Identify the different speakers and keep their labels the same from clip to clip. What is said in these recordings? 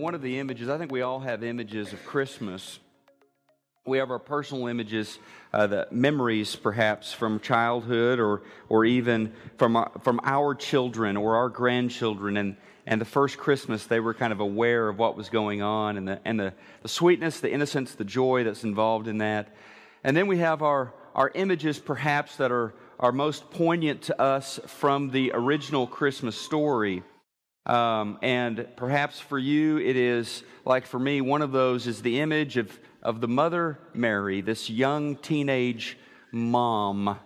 Speaker 1: one of the images, I think we all have images of Christmas. We have our personal images, uh, the memories perhaps from childhood or, or even from our, from our children or our grandchildren. And, and the first Christmas, they were kind of aware of what was going on and, the, and the, the sweetness, the innocence, the joy that's involved in that. And then we have our, our images perhaps that are, are most poignant to us from the original Christmas story. Um, and perhaps for you, it is like for me, one of those is the image of, of the mother Mary, this young teenage mom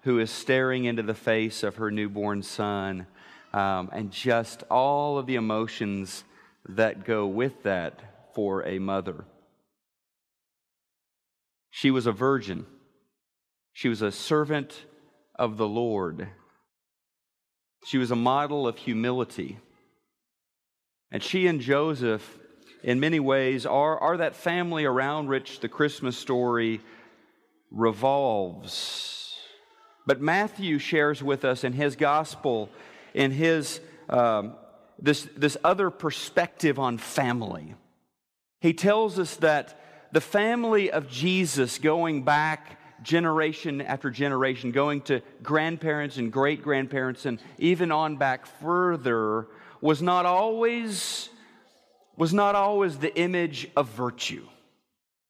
Speaker 1: who is staring into the face of her newborn son, um, and just all of the emotions that go with that for a mother. She was a virgin, she was a servant of the Lord, she was a model of humility. And she and Joseph, in many ways, are, are that family around which the Christmas story revolves. But Matthew shares with us in his gospel, in his um, this, this other perspective on family. He tells us that the family of Jesus going back generation after generation, going to grandparents and great grandparents, and even on back further, was not always was not always the image of virtue,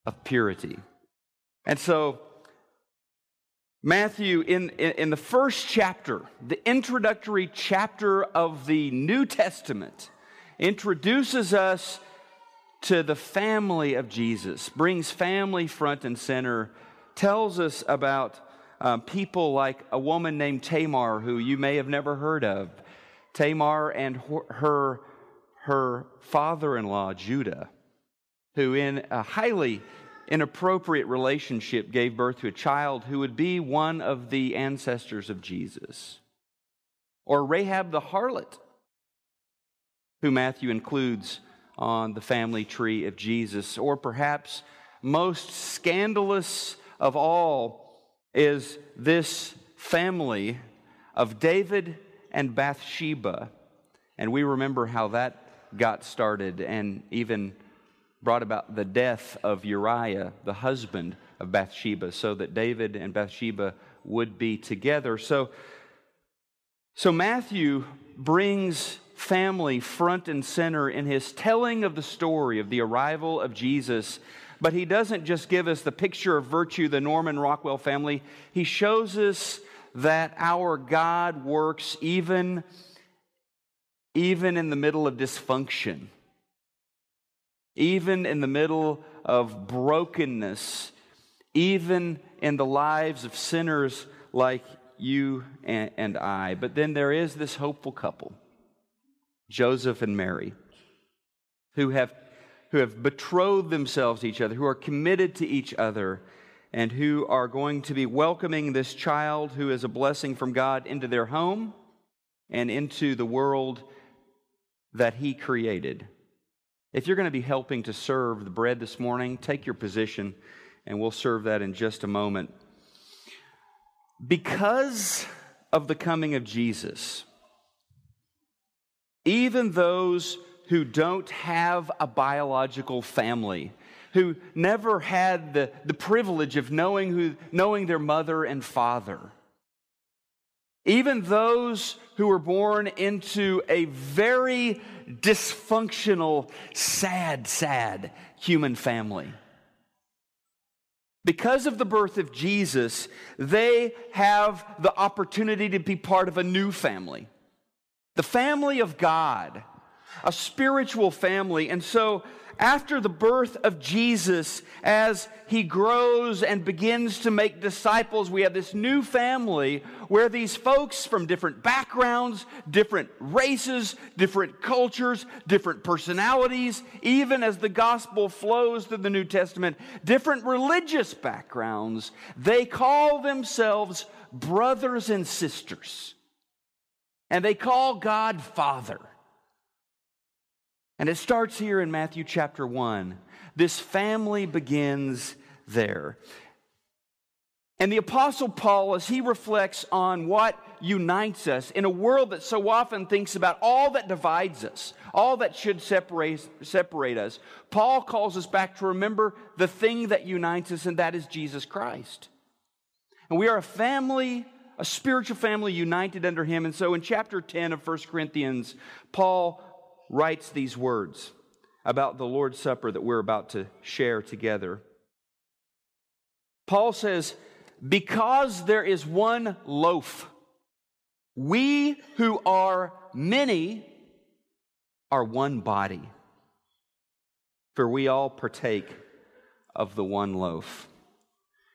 Speaker 1: of purity. And so Matthew, in, in, the first chapter, the introductory chapter of the New Testament, introduces us to the family of Jesus, brings family front and center, tells us about um, people like a woman named Tamar, who you may have never heard of, Tamar and her, her father in law, Judah, who, in a highly inappropriate relationship, gave birth to a child who would be one of the ancestors of Jesus. Or Rahab the harlot, who Matthew includes on the family tree of Jesus. Or perhaps most scandalous of all is this family of David and Bathsheba. And we remember how that got started and even brought about the death of Uriah, the husband of Bathsheba, so that David and Bathsheba would be together. So, so Matthew brings family front and center in his telling of the story of the arrival of Jesus. But he doesn't just give us the picture of virtue, the Norman Rockwell family. He shows us that our God works even, even in the middle of dysfunction, even in the middle of brokenness, even in the lives of sinners like you and, and I. But then there is this hopeful couple, Joseph and Mary, who have, who have betrothed themselves to each other, who are committed to each other and who are going to be welcoming this child who is a blessing from God into their home and into the world that He created. If you're going to be helping to serve the bread this morning, take your position and we'll serve that in just a moment. Because of the coming of Jesus, even those who don't have a biological family who never had the, the privilege of knowing, who, knowing their mother and father. Even those who were born into a very dysfunctional, sad, sad human family. Because of the birth of Jesus, they have the opportunity to be part of a new family, the family of God, a spiritual family. And so after the birth of Jesus, as he grows and begins to make disciples, we have this new family where these folks from different backgrounds, different races, different cultures, different personalities, even as the gospel flows through the New Testament, different religious backgrounds, they call themselves brothers and sisters. And they call God Father. And it starts here in Matthew chapter 1. This family begins there. And the Apostle Paul, as he reflects on what unites us in a world that so often thinks about all that divides us, all that should separate, separate us, Paul calls us back to remember the thing that unites us, and that is Jesus Christ. And we are a family, a spiritual family united under him. And so in chapter 10 of 1 Corinthians, Paul writes these words about the Lord's Supper that we're about to share together. Paul says, Because there is one loaf, we who are many are one body, for we all partake of the one loaf.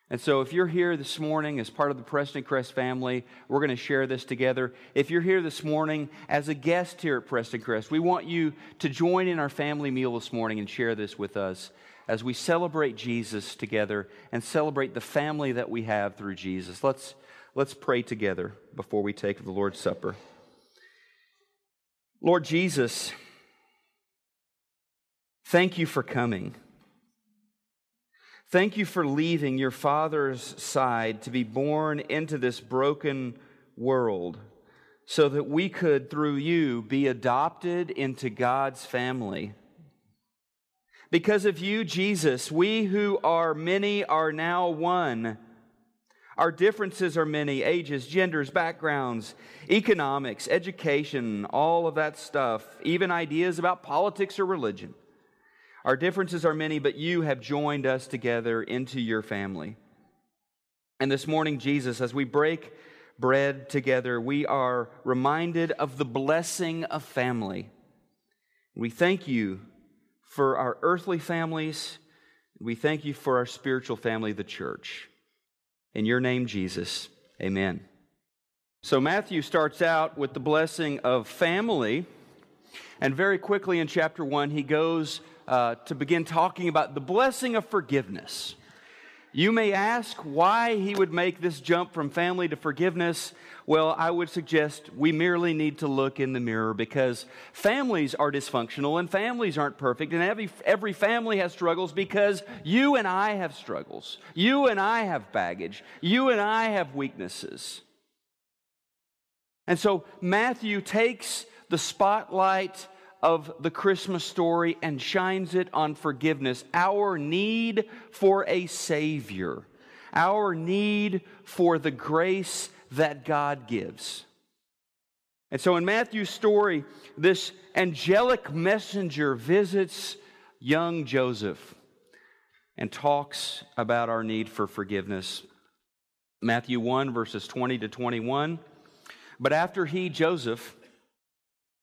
Speaker 1: And so, if you're here this morning as part of the Prestoncrest family, we're going to share this together. If you're here this morning as a guest here at Prestoncrest, we want you to join in our family meal this morning and share this with us as we celebrate Jesus together and celebrate the family that we have through Jesus. Let's, let's pray together before we take the Lord's Supper. Lord Jesus, thank you for coming. Thank you for leaving your Father's side to be born into this broken world so that we could, through you, be adopted into God's family. Because of you, Jesus, we who are many are now one. Our differences are many ages, genders, backgrounds, economics, education, all of that stuff, even ideas about politics or religion. Our differences are many, but you have joined us together into your family. And this morning, Jesus, as we break bread together, we are reminded of the blessing of family. We thank you for our earthly families. We thank you for our spiritual family, the church. In your name, Jesus, amen. So, Matthew starts out with the blessing of family. And very quickly in chapter 1, he goes uh, to begin talking about the blessing of forgiveness. You may ask why he would make this jump from family to forgiveness. Well, I would suggest we merely need to look in the mirror because families are dysfunctional and families aren't perfect, and every, every family has struggles because you and I have struggles. You and I have baggage. You and I have weaknesses. And so Matthew takes the spotlight of the Christmas story and shines it on forgiveness, our need for a Savior, our need for the grace that God gives. And so in Matthew's story, this angelic messenger visits young Joseph and talks about our need for forgiveness. Matthew 1, verses 20 to 21. But after he, Joseph,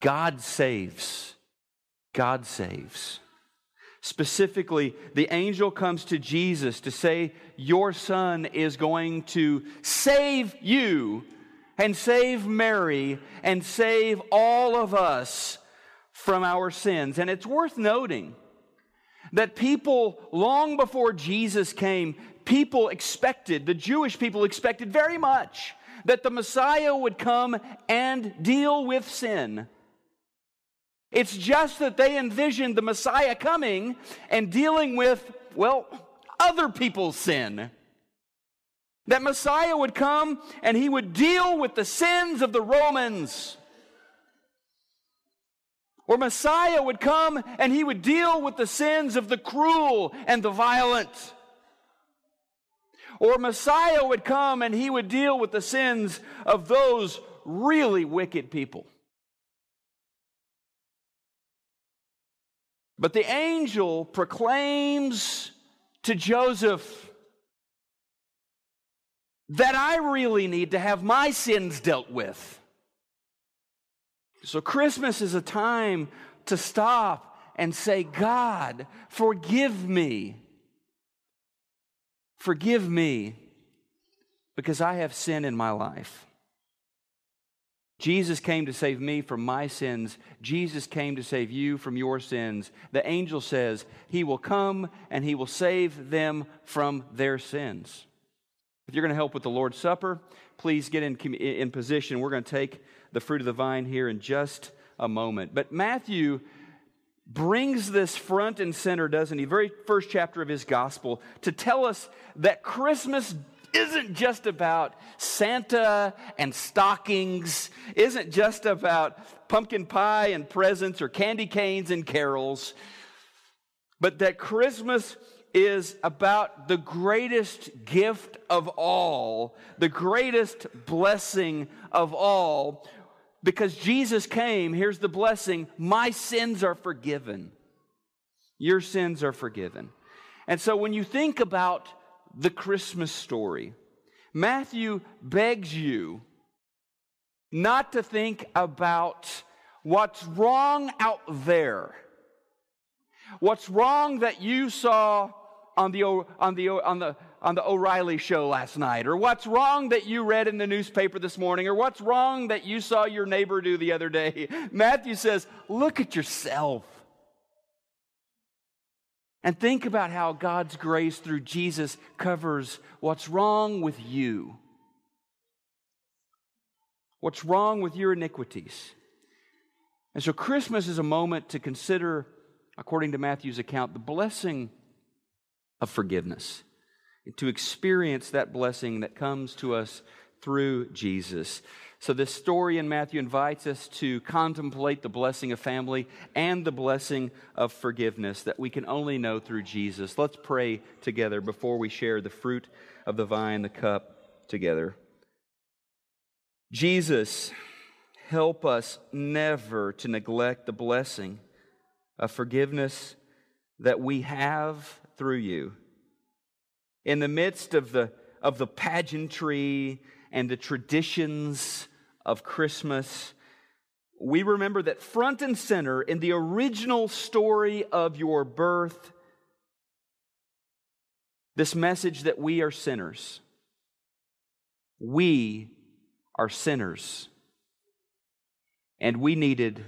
Speaker 1: God saves. God saves. Specifically, the angel comes to Jesus to say, Your son is going to save you and save Mary and save all of us from our sins. And it's worth noting that people, long before Jesus came, people expected, the Jewish people expected very much that the Messiah would come and deal with sin. It's just that they envisioned the Messiah coming and dealing with, well, other people's sin. That Messiah would come and he would deal with the sins of the Romans. Or Messiah would come and he would deal with the sins of the cruel and the violent. Or Messiah would come and he would deal with the sins of those really wicked people. But the angel proclaims to Joseph that I really need to have my sins dealt with. So, Christmas is a time to stop and say, God, forgive me. Forgive me because I have sin in my life. Jesus came to save me from my sins. Jesus came to save you from your sins. The angel says he will come and he will save them from their sins. If you're going to help with the Lord's Supper, please get in, in position. We're going to take the fruit of the vine here in just a moment. But Matthew brings this front and center, doesn't he? Very first chapter of his gospel to tell us that Christmas isn't just about Santa and stockings, isn't just about pumpkin pie and presents or candy canes and carols, but that Christmas is about the greatest gift of all, the greatest blessing of all. Because Jesus came, here's the blessing my sins are forgiven. Your sins are forgiven. And so when you think about the Christmas story. Matthew begs you not to think about what's wrong out there. What's wrong that you saw on the, on the, on the, on the O'Reilly show last night, or what's wrong that you read in the newspaper this morning, or what's wrong that you saw your neighbor do the other day. Matthew says, Look at yourself. And think about how God's grace through Jesus covers what's wrong with you. What's wrong with your iniquities. And so Christmas is a moment to consider, according to Matthew's account, the blessing of forgiveness. To experience that blessing that comes to us through Jesus. So, this story in Matthew invites us to contemplate the blessing of family and the blessing of forgiveness that we can only know through Jesus. Let's pray together before we share the fruit of the vine, the cup together. Jesus, help us never to neglect the blessing of forgiveness that we have through you. In the midst of the, of the pageantry and the traditions of Christmas, we remember that front and center in the original story of your birth, this message that we are sinners. We are sinners. And we needed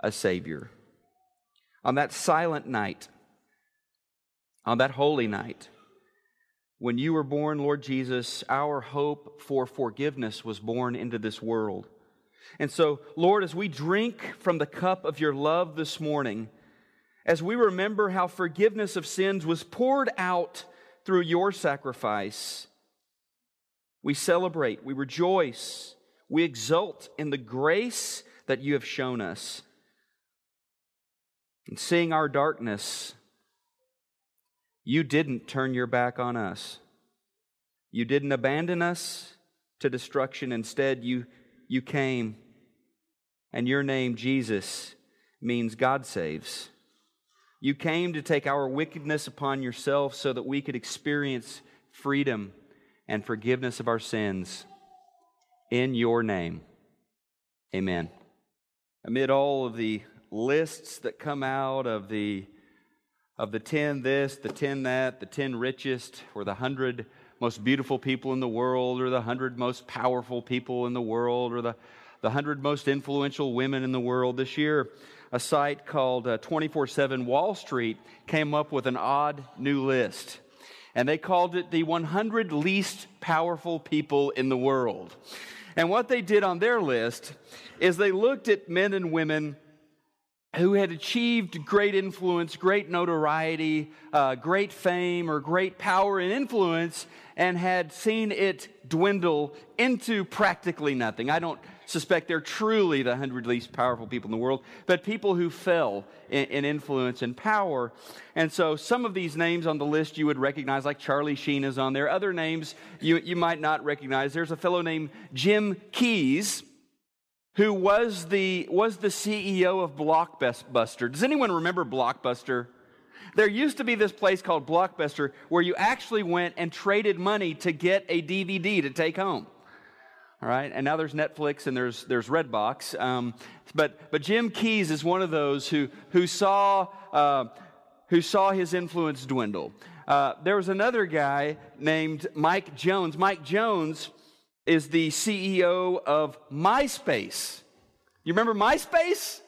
Speaker 1: a Savior. On that silent night, on that holy night, when you were born, Lord Jesus, our hope for forgiveness was born into this world. And so, Lord, as we drink from the cup of your love this morning, as we remember how forgiveness of sins was poured out through your sacrifice, we celebrate, we rejoice, we exult in the grace that you have shown us. And seeing our darkness, you didn't turn your back on us. You didn't abandon us to destruction. Instead, you, you came, and your name, Jesus, means God saves. You came to take our wickedness upon yourself so that we could experience freedom and forgiveness of our sins in your name. Amen. Amid all of the lists that come out of the of the 10 this, the 10 that, the 10 richest, or the 100 most beautiful people in the world, or the 100 most powerful people in the world, or the, the 100 most influential women in the world. This year, a site called uh, 24 uh, 7 Wall Street came up with an odd new list. And they called it the 100 least powerful people in the world. And what they did on their list is they looked at men and women who had achieved great influence, great notoriety, uh, great fame, or great power and influence, and had seen it dwindle into practically nothing. I don't suspect they're truly the 100 least powerful people in the world, but people who fell in, in, influence and power. And so some of these names on the list you would recognize, like Charlie Sheen is on there. Other names you, you might not recognize. There's a fellow named Jim Keyes who was the, was the CEO of Blockbuster. Does anyone remember Blockbuster? There used to be this place called Blockbuster where you actually went and traded money to get a DVD to take home. All right, and now there's Netflix and there's there's Redbox. Um, but but Jim Keyes is one of those who who saw uh, who saw his influence dwindle. Uh, there was another guy named Mike Jones. Mike Jones is the CEO of MySpace. You remember MySpace?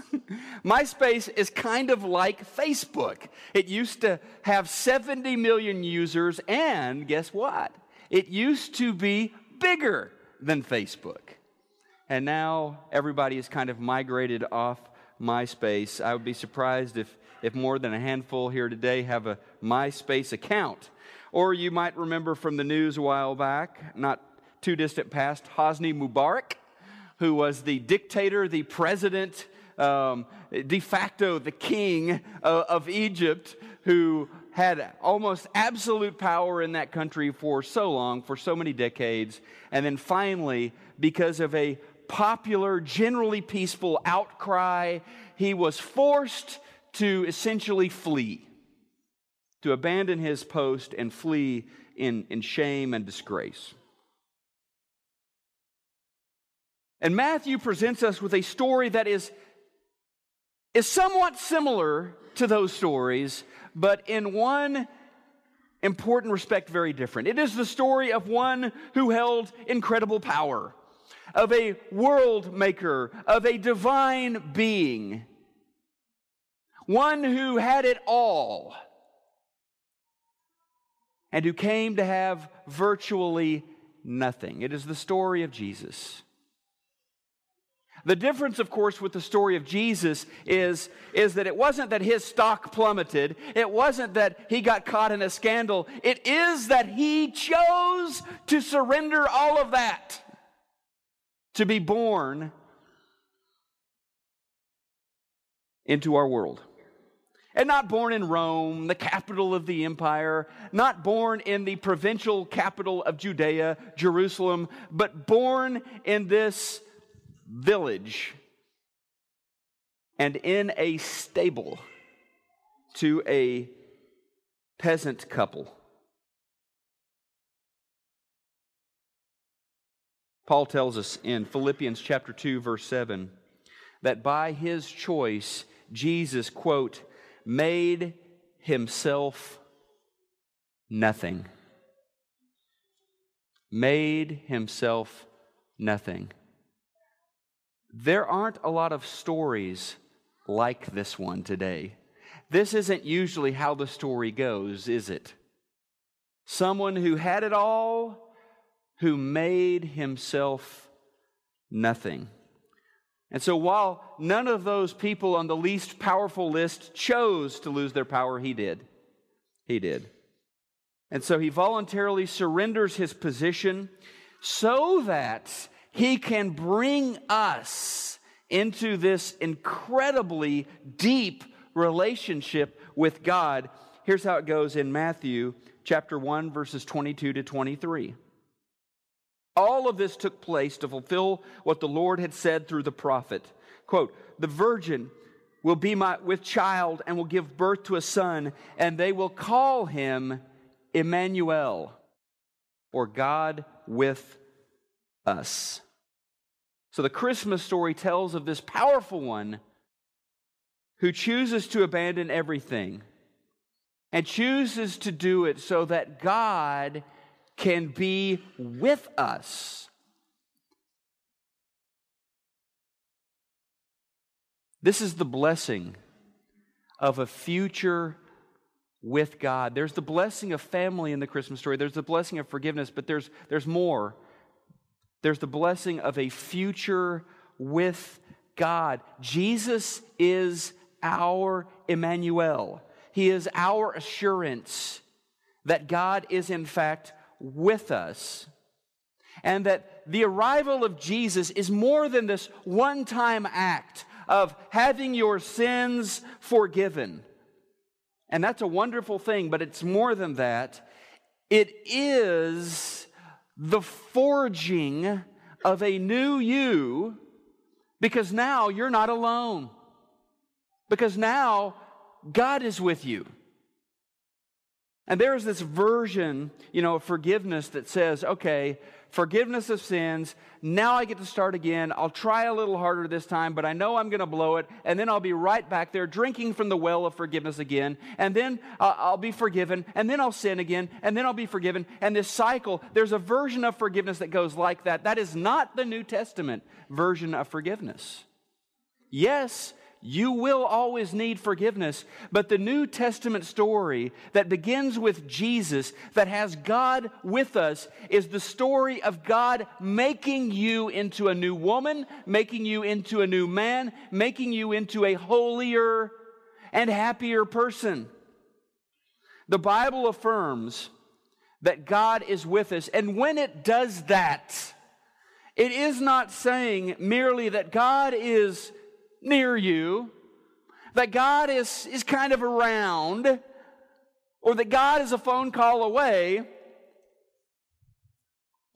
Speaker 1: MySpace is kind of like Facebook. It used to have 70 million users, and guess what? It used to be bigger than Facebook. And now everybody has kind of migrated off MySpace. I would be surprised if, if more than a handful here today have a MySpace account. Or you might remember from the news a while back, not too distant past, Hosni Mubarak, who was the dictator, the president, um, de facto the king of, of Egypt, who had almost absolute power in that country for so long, for so many decades. And then finally, because of a popular, generally peaceful outcry, he was forced to essentially flee, to abandon his post and flee in, in shame and disgrace. And Matthew presents us with a story that is, is somewhat similar to those stories, but in one important respect, very different. It is the story of one who held incredible power, of a world maker, of a divine being, one who had it all, and who came to have virtually nothing. It is the story of Jesus. The difference, of course, with the story of Jesus is, is that it wasn't that his stock plummeted. It wasn't that he got caught in a scandal. It is that he chose to surrender all of that to be born into our world. And not born in Rome, the capital of the empire, not born in the provincial capital of Judea, Jerusalem, but born in this village and in a stable to a peasant couple. Paul tells us in Philippians chapter 2 verse 7 that by his choice Jesus quote made himself nothing made himself nothing there aren't a lot of stories like this one today. This isn't usually how the story goes, is it? Someone who had it all, who made himself nothing. And so, while none of those people on the least powerful list chose to lose their power, he did. He did. And so, he voluntarily surrenders his position so that he can bring us into this incredibly deep relationship with God. Here's how it goes in Matthew chapter 1 verses 22 to 23. All of this took place to fulfill what the Lord had said through the prophet. Quote, "The virgin will be my, with child and will give birth to a son, and they will call him Emmanuel, or God with us. So the Christmas story tells of this powerful one who chooses to abandon everything and chooses to do it so that God can be with us. This is the blessing of a future with God. There's the blessing of family in the Christmas story. There's the blessing of forgiveness, but there's, there's more. There's the blessing of a future with God. Jesus is our Emmanuel. He is our assurance that God is in fact with us. And that the arrival of Jesus is more than this one time act of having your sins forgiven. And that's a wonderful thing, but it's more than that. It is the forging of a new you because now you're not alone. Because now God is with you. And there's this version, you know, of forgiveness that says, okay, forgiveness of sins. Now I get to start again. I'll try a little harder this time, but I know I'm going to blow it. And then I'll be right back there drinking from the well of forgiveness again. And then uh, I'll be forgiven. And then I'll sin again. And then I'll be forgiven. And this cycle, there's a version of forgiveness that goes like that. That is not the New Testament version of forgiveness. Yes, you will always need forgiveness. But the New Testament story that begins with Jesus, that has God with us, is the story of God making you into a new woman, making you into a new man, making you into a holier and happier person. The Bible affirms that God is with us. And when it does that, it is not saying merely that God is near you, that God is, is kind of around, or that God is a phone call away,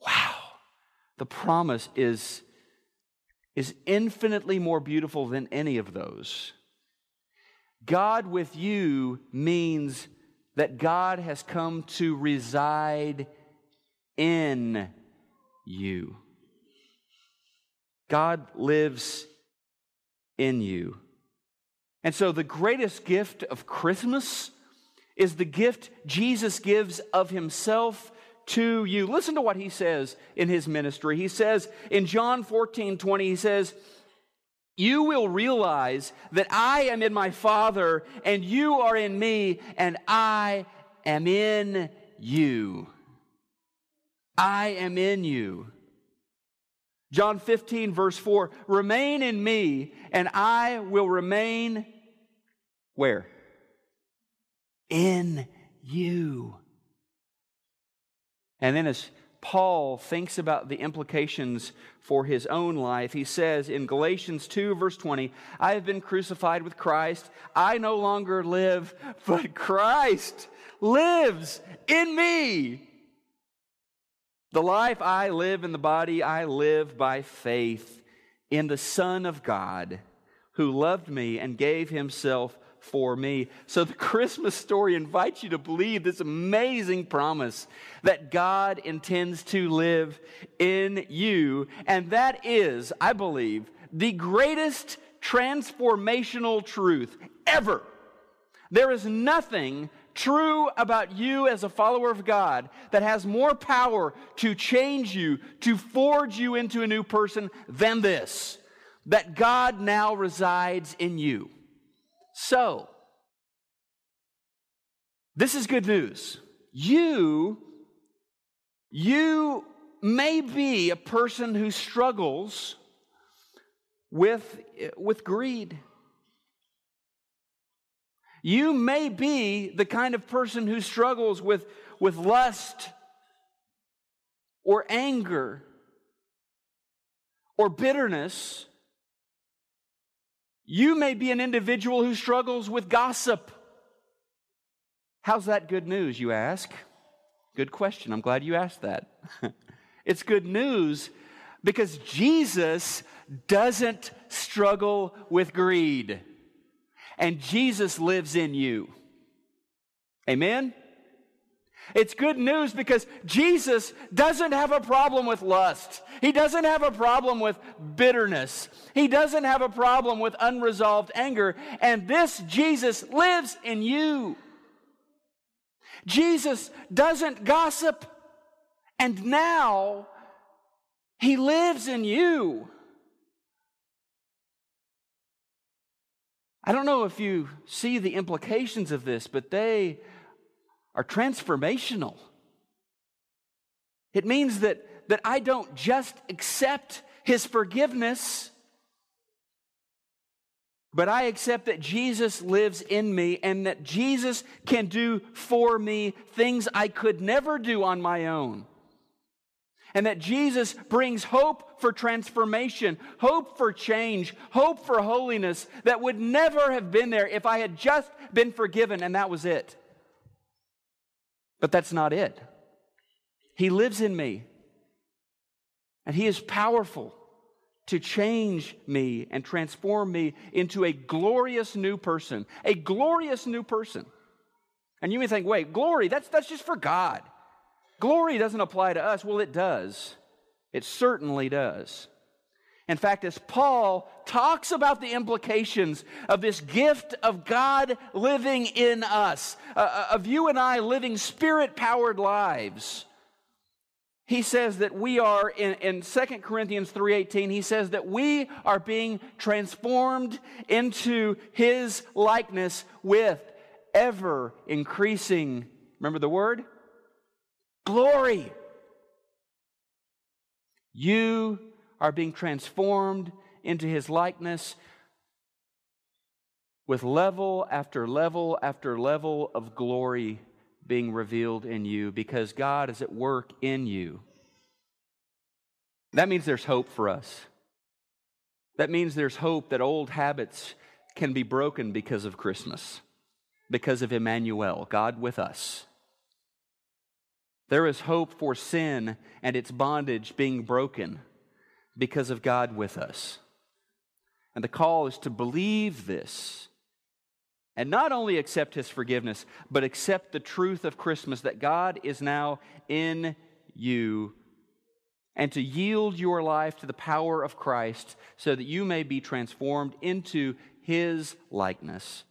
Speaker 1: wow, the promise is, is infinitely more beautiful than any of those. God with you means that God has come to reside in you. God lives in you. And so, the greatest gift of Christmas is the gift Jesus gives of himself to you. Listen to what he says in his ministry. He says in John 14 20, he says, You will realize that I am in my Father, and you are in me, and I am in you. I am in you. John 15, verse 4 Remain in me, and I will remain where? In you. And then, as Paul thinks about the implications for his own life, he says in Galatians 2, verse 20, I have been crucified with Christ. I no longer live, but Christ lives in me. The life I live in the body, I live by faith in the Son of God who loved me and gave himself for me. So the Christmas story invites you to believe this amazing promise that God intends to live in you. And that is, I believe, the greatest transformational truth ever. There is nothing true about you as a follower of God that has more power to change you, to forge you into a new person than this that God now resides in you. So, this is good news. You, you may be a person who struggles with, with greed. You may be the kind of person who struggles with, with lust or anger or bitterness. You may be an individual who struggles with gossip. How's that good news, you ask? Good question. I'm glad you asked that. it's good news because Jesus doesn't struggle with greed and Jesus lives in you. Amen? It's good news because Jesus doesn't have a problem with lust. He doesn't have a problem with bitterness. He doesn't have a problem with unresolved anger. And this Jesus lives in you. Jesus doesn't gossip. And now he lives in you. I don't know if you see the implications of this, but they are transformational. It means that, that I don't just accept his forgiveness, but I accept that Jesus lives in me and that Jesus can do for me things I could never do on my own and that Jesus brings hope for transformation, hope for change, hope for holiness that would never have been there if I had just been forgiven and that was it. But that's not it. He lives in me, and He is powerful to change me and transform me into a glorious new person, a glorious new person. And you may think, wait, glory, that's, that's just for God. Glory doesn't apply to us. Well, it does. It certainly does. In fact, as Paul talks about the implications of this gift of God living in us, uh, uh of you and I living spirit powered lives, he says that we are in, in 2 corinthians 3.18 he says that we are being transformed into his likeness with ever increasing remember the word glory you are being transformed into his likeness with level after level after level of glory being revealed in you because God is at work in you. That means there's hope for us. That means there's hope that old habits can be broken because of Christmas, because of Emmanuel, God with us. There is hope for sin and its bondage being broken because of God with us. And the call is to believe this and not only accept his forgiveness, but accept the truth of Christmas that God is now in you and to yield your life to the power of Christ so that you may be transformed into his likeness